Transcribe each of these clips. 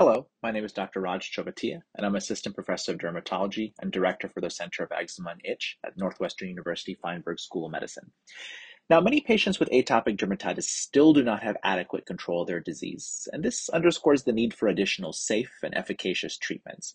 Hello, my name is Dr. Raj Chovatiya, and I'm Assistant Professor of Dermatology and Director for the Center of Eczema and Itch at Northwestern University Feinberg School of Medicine. Now, many patients with atopic dermatitis still do not have adequate control of their disease, and this underscores the need for additional safe and efficacious treatments.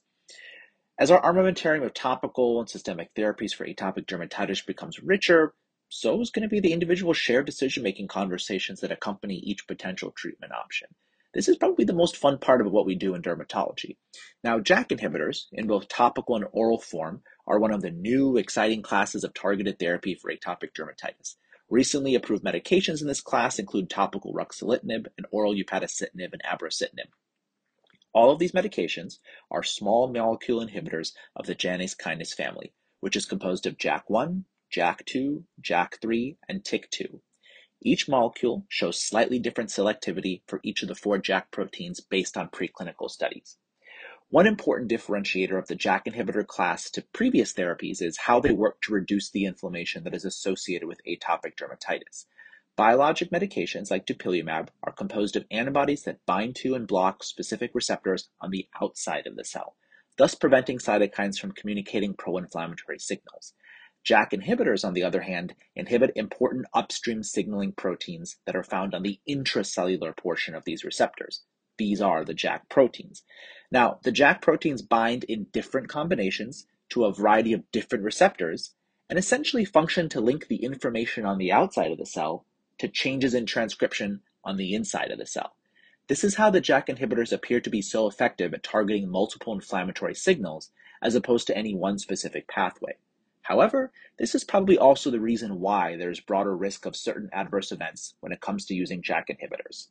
As our armamentarium of topical and systemic therapies for atopic dermatitis becomes richer, so is going to be the individual shared decision making conversations that accompany each potential treatment option. This is probably the most fun part of what we do in dermatology. Now, JAK inhibitors, in both topical and oral form, are one of the new exciting classes of targeted therapy for atopic dermatitis. Recently approved medications in this class include topical ruxolitinib and oral upadacitinib and abrocitinib. All of these medications are small molecule inhibitors of the Janus kinase family, which is composed of JAK1, JAK2, JAK3, and TYK2. Each molecule shows slightly different selectivity for each of the four JAK proteins based on preclinical studies. One important differentiator of the JAK inhibitor class to previous therapies is how they work to reduce the inflammation that is associated with atopic dermatitis. Biologic medications like dupilumab are composed of antibodies that bind to and block specific receptors on the outside of the cell, thus preventing cytokines from communicating pro inflammatory signals. JAK inhibitors, on the other hand, inhibit important upstream signaling proteins that are found on the intracellular portion of these receptors. These are the JAK proteins. Now, the JAK proteins bind in different combinations to a variety of different receptors and essentially function to link the information on the outside of the cell to changes in transcription on the inside of the cell. This is how the JAK inhibitors appear to be so effective at targeting multiple inflammatory signals as opposed to any one specific pathway. However, this is probably also the reason why there is broader risk of certain adverse events when it comes to using JAK inhibitors.